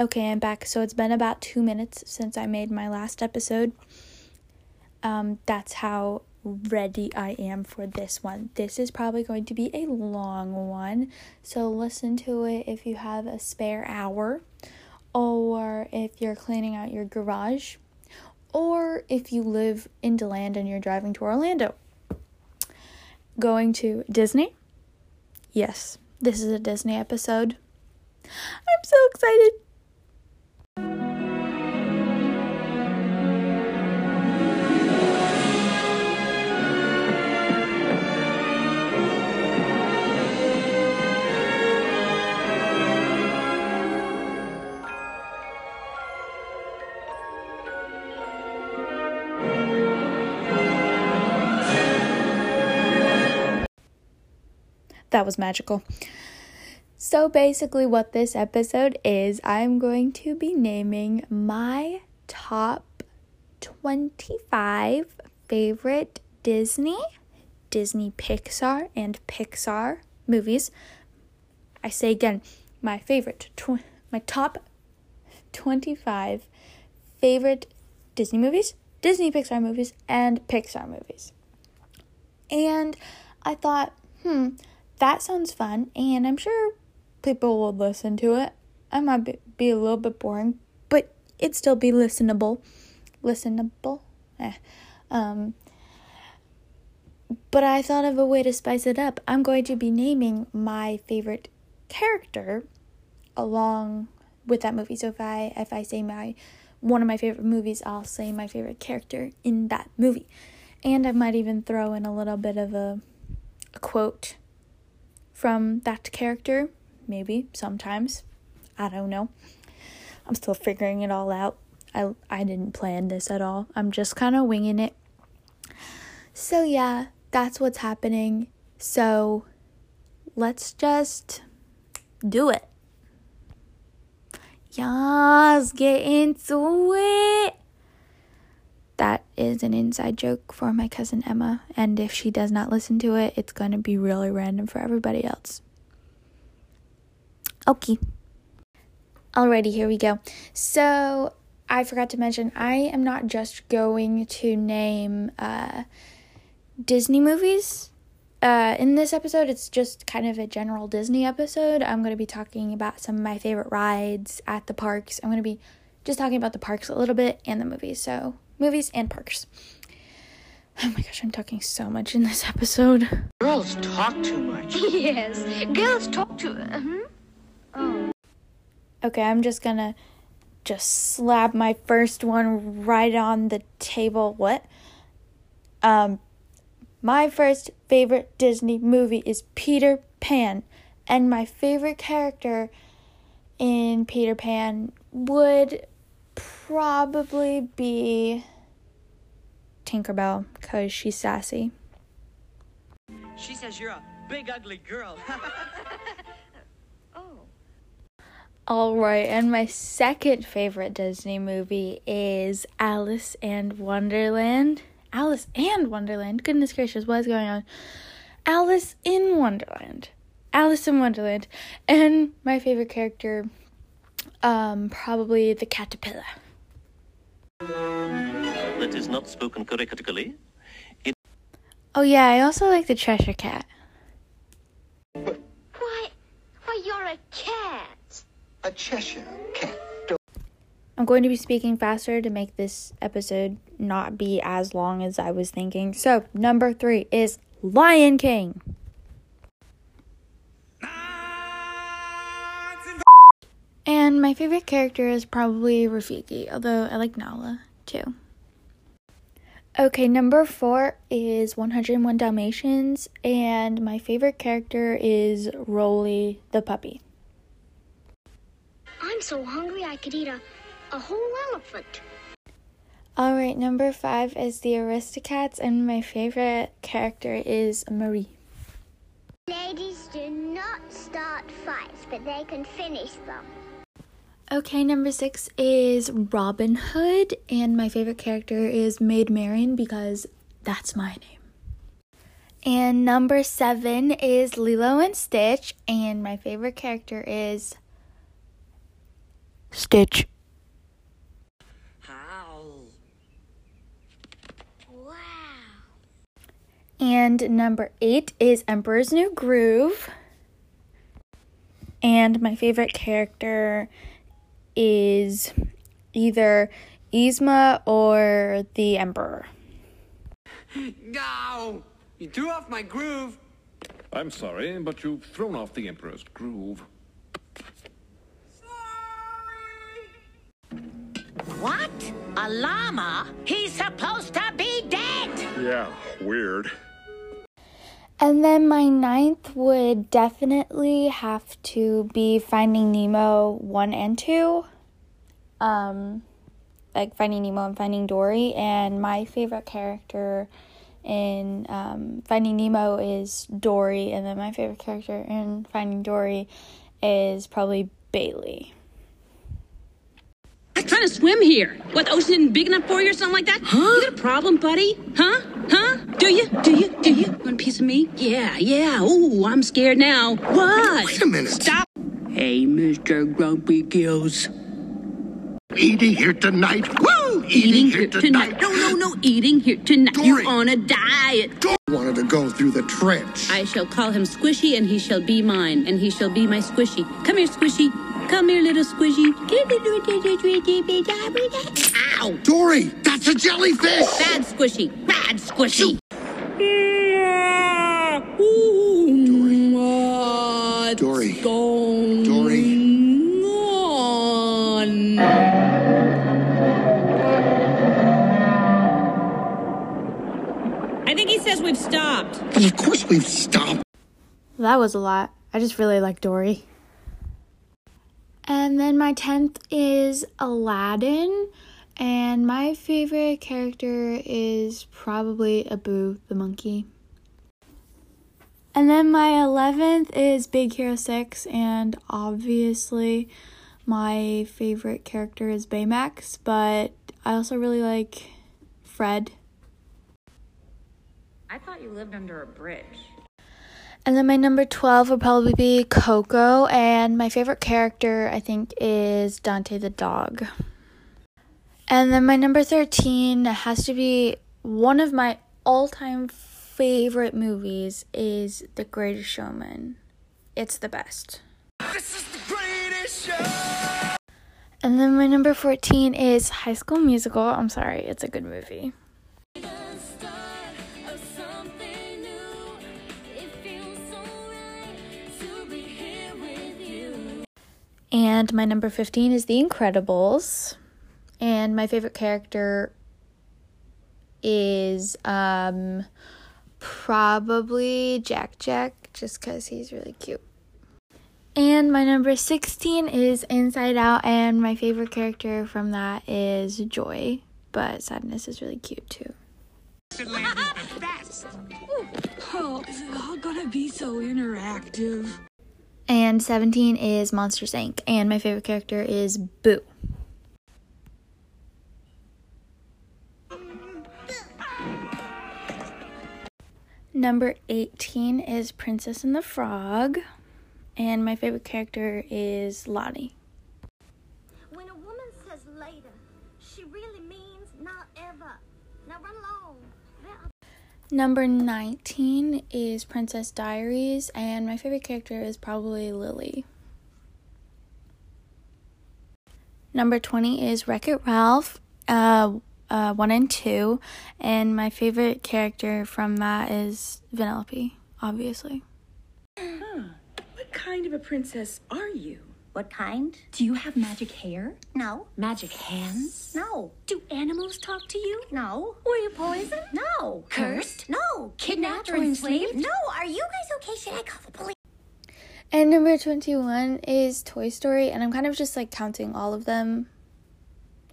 Okay, I'm back. So it's been about two minutes since I made my last episode. Um, that's how ready I am for this one. This is probably going to be a long one, so listen to it if you have a spare hour, or if you're cleaning out your garage, or if you live in DeLand and you're driving to Orlando. Going to Disney? Yes, this is a Disney episode. I'm so excited. That was magical. So, basically, what this episode is, I'm going to be naming my top 25 favorite Disney, Disney Pixar, and Pixar movies. I say again, my favorite, tw- my top 25 favorite Disney movies, Disney Pixar movies, and Pixar movies. And I thought, hmm, that sounds fun, and I'm sure people will listen to it. I might be a little bit boring, but it'd still be listenable. Listenable? Eh. Um, but I thought of a way to spice it up. I'm going to be naming my favorite character along with that movie. So if I if I say my one of my favorite movies, I'll say my favorite character in that movie. And I might even throw in a little bit of a, a quote from that character, maybe sometimes. I don't know. I'm still figuring it all out. I I didn't plan this at all. I'm just kind of winging it. So yeah, that's what's happening. So let's just do it. Yes, get into it. That is an inside joke for my cousin Emma, and if she does not listen to it, it's going to be really random for everybody else. Okay. Alrighty, here we go. So, I forgot to mention, I am not just going to name uh, Disney movies. Uh, in this episode, it's just kind of a general Disney episode. I'm going to be talking about some of my favorite rides at the parks. I'm going to be just talking about the parks a little bit and the movies. So, movies and parks. Oh my gosh, I'm talking so much in this episode. Girls talk too much. yes, girls talk too. Uh-huh. Okay, I'm just gonna just slap my first one right on the table. What? Um, my first favorite Disney movie is Peter Pan, and my favorite character in Peter Pan would probably be Tinkerbell because she's sassy. She says you're a big ugly girl. All right, and my second favorite Disney movie is Alice and Wonderland. Alice and Wonderland. Goodness gracious, what is going on? Alice in Wonderland. Alice in Wonderland. And my favorite character, um, probably the caterpillar. that is not spoken correctly. Oh yeah, I also like the Cheshire Cat. A Cheshire cat. I'm going to be speaking faster to make this episode not be as long as I was thinking. So, number three is Lion King. And my favorite character is probably Rafiki, although I like Nala too. Okay, number four is 101 Dalmatians, and my favorite character is Rolly the puppy. I'm so hungry I could eat a, a whole elephant. All right, number five is the Aristocats, and my favorite character is Marie. Ladies do not start fights, but they can finish them. Okay, number six is Robin Hood, and my favorite character is Maid Marian because that's my name. And number seven is Lilo and Stitch, and my favorite character is Stitch. Stitch. Wow. And number eight is Emperor's New Groove. And my favorite character is either Yzma or the Emperor. No! You threw off my groove. I'm sorry, but you've thrown off the Emperor's groove. What? A llama? He's supposed to be dead! Yeah, weird. And then my ninth would definitely have to be Finding Nemo 1 and 2. Um, like Finding Nemo and Finding Dory. And my favorite character in um, Finding Nemo is Dory. And then my favorite character in Finding Dory is probably Bailey. I'm trying to swim here. What, the ocean isn't big enough for you or something like that? Huh? You got a problem, buddy? Huh? Huh? Do you? Do you? Do you? Want a piece of me? Yeah, yeah. Ooh, I'm scared now. What? Wait a minute. Stop. Hey, Mr. Grumpy Gills. Eating here tonight. Woo! Eating, here tonight. No, no, no. Eating here tonight. Dory. You're on a diet. Wanted to go through the trench. I shall call him Squishy, and he shall be mine, and he shall be my Squishy. Come here, Squishy. Come here, little Squishy. Ow! Dory, that's a jellyfish. Bad Squishy. Bad Squishy. What's Dory. going Dory. on? I think he says we've stopped. And of course we've stopped. That was a lot. I just really like Dory. And then my 10th is Aladdin. And my favorite character is probably Abu the monkey. And then my 11th is Big Hero 6. And obviously, my favorite character is Baymax. But I also really like Fred. I thought you lived under a bridge. And then my number 12 would probably be Coco. And my favorite character, I think, is Dante the dog. And then my number 13 has to be one of my all time favorite movies is The Greatest Showman. It's the best. This is the greatest show! And then my number 14 is High School Musical. I'm sorry, it's a good movie. And my number 15 is The Incredibles. And my favorite character is um probably Jack Jack just cuz he's really cute. And my number 16 is Inside Out and my favorite character from that is Joy, but Sadness is really cute too. Oh, is it all gonna be so interactive? And 17 is Monsters Inc. And my favorite character is Boo. Number 18 is Princess and the Frog. And my favorite character is Lottie. Number 19 is Princess Diaries. And my favorite character is probably Lily. Number 20 is Wreck It Ralph. Uh, uh, 1 and 2. And my favorite character from that is Vanellope, obviously. Huh. What kind of a princess are you? What kind? Do you have magic hair? No. Magic hands? No. Do animals talk to you? No. Were you poisoned? No. Cursed? No. Kidnapped or enslaved? No. Are you guys okay? Should I call the police? And number 21 is Toy Story, and I'm kind of just like counting all of them,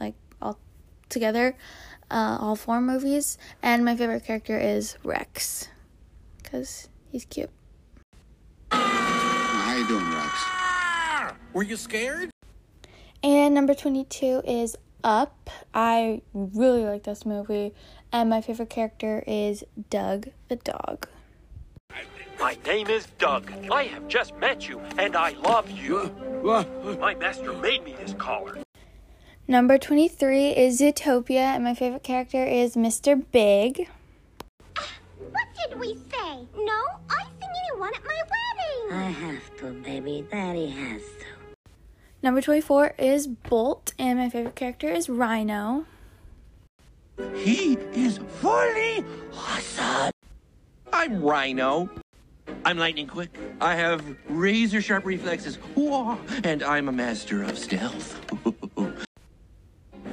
like all together, uh, all four movies. And my favorite character is Rex, because he's cute. How you doing, Rex? Were you scared? And number 22 is Up. I really like this movie, and my favorite character is Doug the dog. My name is Doug. I have just met you, and I love you. My master made me this collar. Number 23 is Zootopia, and my favorite character is Mr. Big. What did we say? No icing anyone at my wedding. I have to, baby. Daddy has to. Number 24 is Bolt, and my favorite character is Rhino. He is fully awesome. I'm Rhino. I'm lightning quick. I have razor sharp reflexes. And I'm a master of stealth.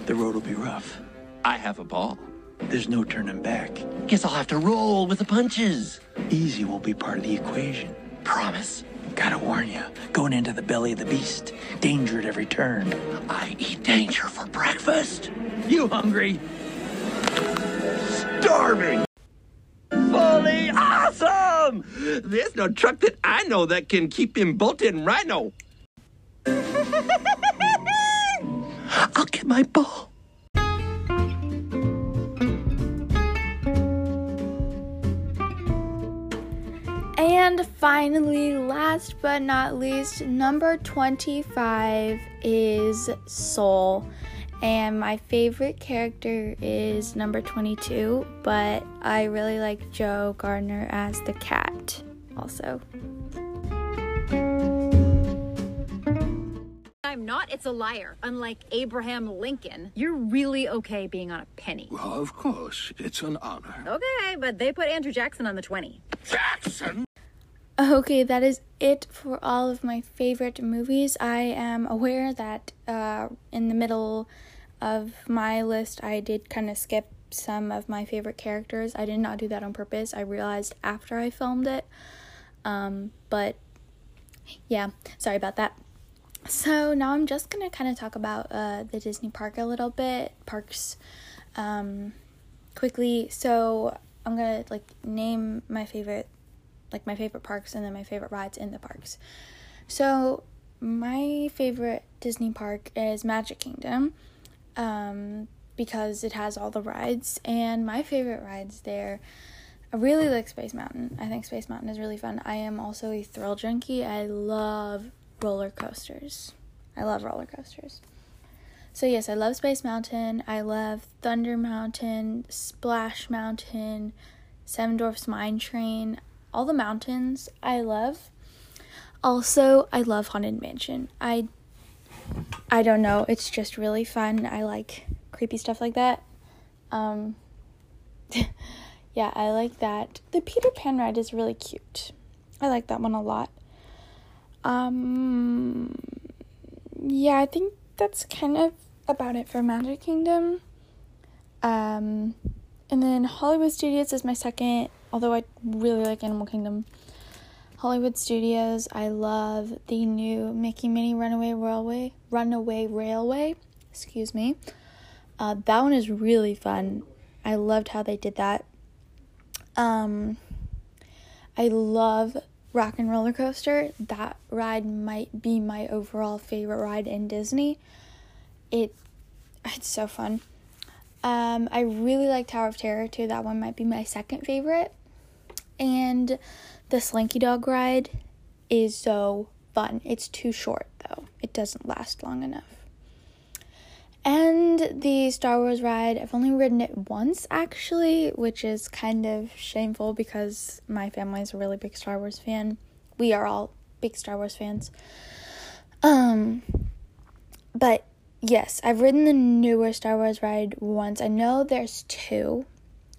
the road will be rough. I have a ball. There's no turning back. Guess I'll have to roll with the punches. Easy will be part of the equation. Promise. Gotta warn you, going into the belly of the beast. Danger at every turn. I eat danger for breakfast. You hungry? Starving. Fully awesome! There's no truck that I know that can keep him bolted rhino. I'll get my ball. And finally, last but not least, number 25 is Soul. And my favorite character is number 22, but I really like Joe Gardner as the cat also. I'm not, it's a liar. Unlike Abraham Lincoln, you're really okay being on a penny. Well, of course, it's an honor. Okay, but they put Andrew Jackson on the 20. Jackson? Okay, that is it for all of my favorite movies. I am aware that uh, in the middle of my list, I did kind of skip some of my favorite characters. I did not do that on purpose. I realized after I filmed it. Um, but yeah, sorry about that. So now I'm just gonna kind of talk about uh, the Disney park a little bit, parks, um, quickly. So I'm gonna like name my favorite like my favorite parks and then my favorite rides in the parks. So, my favorite Disney park is Magic Kingdom um, because it has all the rides, and my favorite rides there. I really like Space Mountain. I think Space Mountain is really fun. I am also a thrill junkie. I love roller coasters. I love roller coasters. So, yes, I love Space Mountain. I love Thunder Mountain, Splash Mountain, Seven Dwarfs Mine Train all the mountains I love. Also, I love Haunted Mansion. I I don't know, it's just really fun. I like creepy stuff like that. Um yeah, I like that. The Peter Pan ride is really cute. I like that one a lot. Um yeah, I think that's kind of about it for Magic Kingdom. Um and then Hollywood Studios is my second although I really like Animal Kingdom. Hollywood Studios, I love the new Mickey Minnie Runaway Railway, Runaway Railway, excuse me. Uh, that one is really fun. I loved how they did that. Um, I love Rock and Roller Coaster. That ride might be my overall favorite ride in Disney. It, it's so fun. Um, I really like Tower of Terror too. That one might be my second favorite. And the Slinky Dog ride is so fun. It's too short though, it doesn't last long enough. And the Star Wars ride, I've only ridden it once actually, which is kind of shameful because my family is a really big Star Wars fan. We are all big Star Wars fans. Um, but yes, I've ridden the newer Star Wars ride once. I know there's two,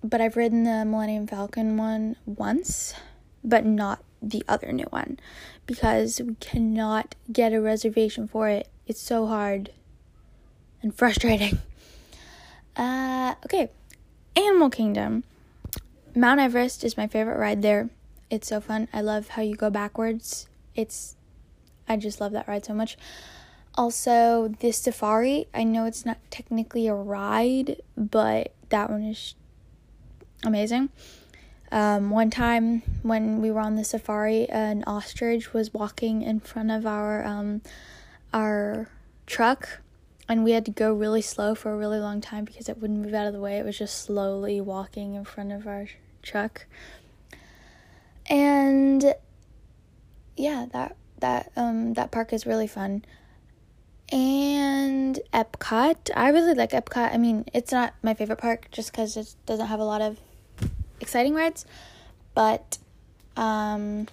but I've ridden the Millennium Falcon one once, but not the other new one because we cannot get a reservation for it. It's so hard and frustrating. Uh, okay, Animal Kingdom. Mount Everest is my favorite ride there. It's so fun. I love how you go backwards. It's, I just love that ride so much. Also, the safari. I know it's not technically a ride, but that one is amazing. Um, one time when we were on the safari, an ostrich was walking in front of our um, our truck, and we had to go really slow for a really long time because it wouldn't move out of the way. It was just slowly walking in front of our truck, and yeah, that that um, that park is really fun. And Epcot. I really like Epcot. I mean, it's not my favorite park just because it doesn't have a lot of exciting rides, but um,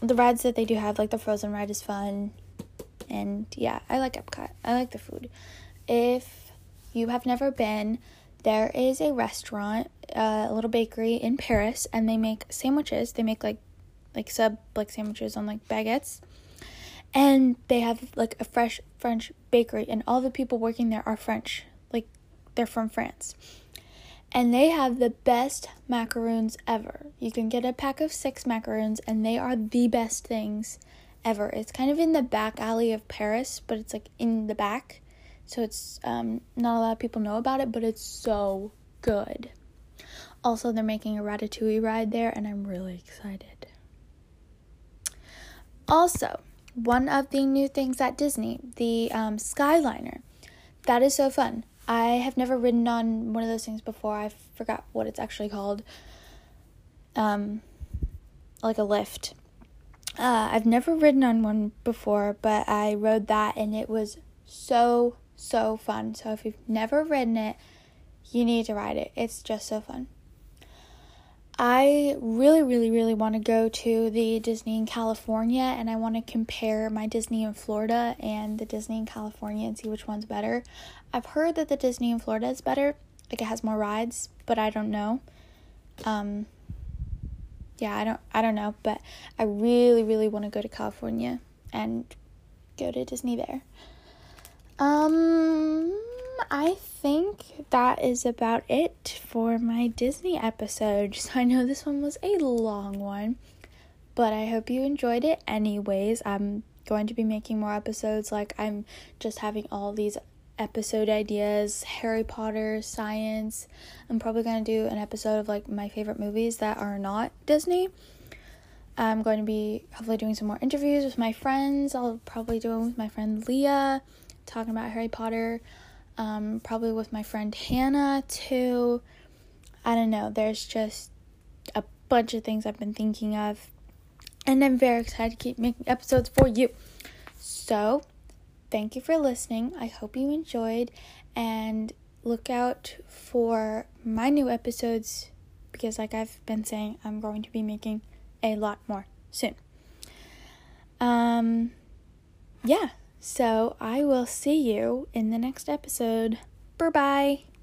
the rides that they do have, like the Frozen ride, is fun. And yeah, I like Epcot. I like the food. If you have never been, there is a restaurant, uh, a little bakery in Paris, and they make sandwiches. They make like like sub like sandwiches on like baguettes. And they have like a fresh French bakery and all the people working there are French. Like they're from France. And they have the best macaroons ever. You can get a pack of 6 macaroons and they are the best things ever. It's kind of in the back alley of Paris, but it's like in the back. So it's um, not a lot of people know about it, but it's so good. Also, they're making a ratatouille ride there, and I'm really excited. Also, one of the new things at Disney, the um, Skyliner. That is so fun. I have never ridden on one of those things before. I forgot what it's actually called. Um, like a lift. Uh, I've never ridden on one before, but I rode that and it was so, so fun. So if you've never ridden it, you need to ride it. It's just so fun. I really, really, really want to go to the Disney in California and I want to compare my Disney in Florida and the Disney in California and see which one's better. I've heard that the Disney in Florida is better, like it has more rides, but I don't know. Um, yeah, I don't, I don't know, but I really, really want to go to California and go to Disney there. Um, Um, I think that is about it for my Disney episode. So I know this one was a long one, but I hope you enjoyed it anyways. I'm going to be making more episodes like I'm just having all these episode ideas, Harry Potter, science. I'm probably going to do an episode of like my favorite movies that are not Disney. I'm going to be hopefully doing some more interviews with my friends. I'll probably do one with my friend Leah talking about Harry Potter um, probably with my friend Hannah too. I don't know, there's just a bunch of things I've been thinking of, and I'm very excited to keep making episodes for you. So, thank you for listening. I hope you enjoyed, and look out for my new episodes because, like I've been saying, I'm going to be making a lot more soon. Um, yeah. So I will see you in the next episode. Bye bye.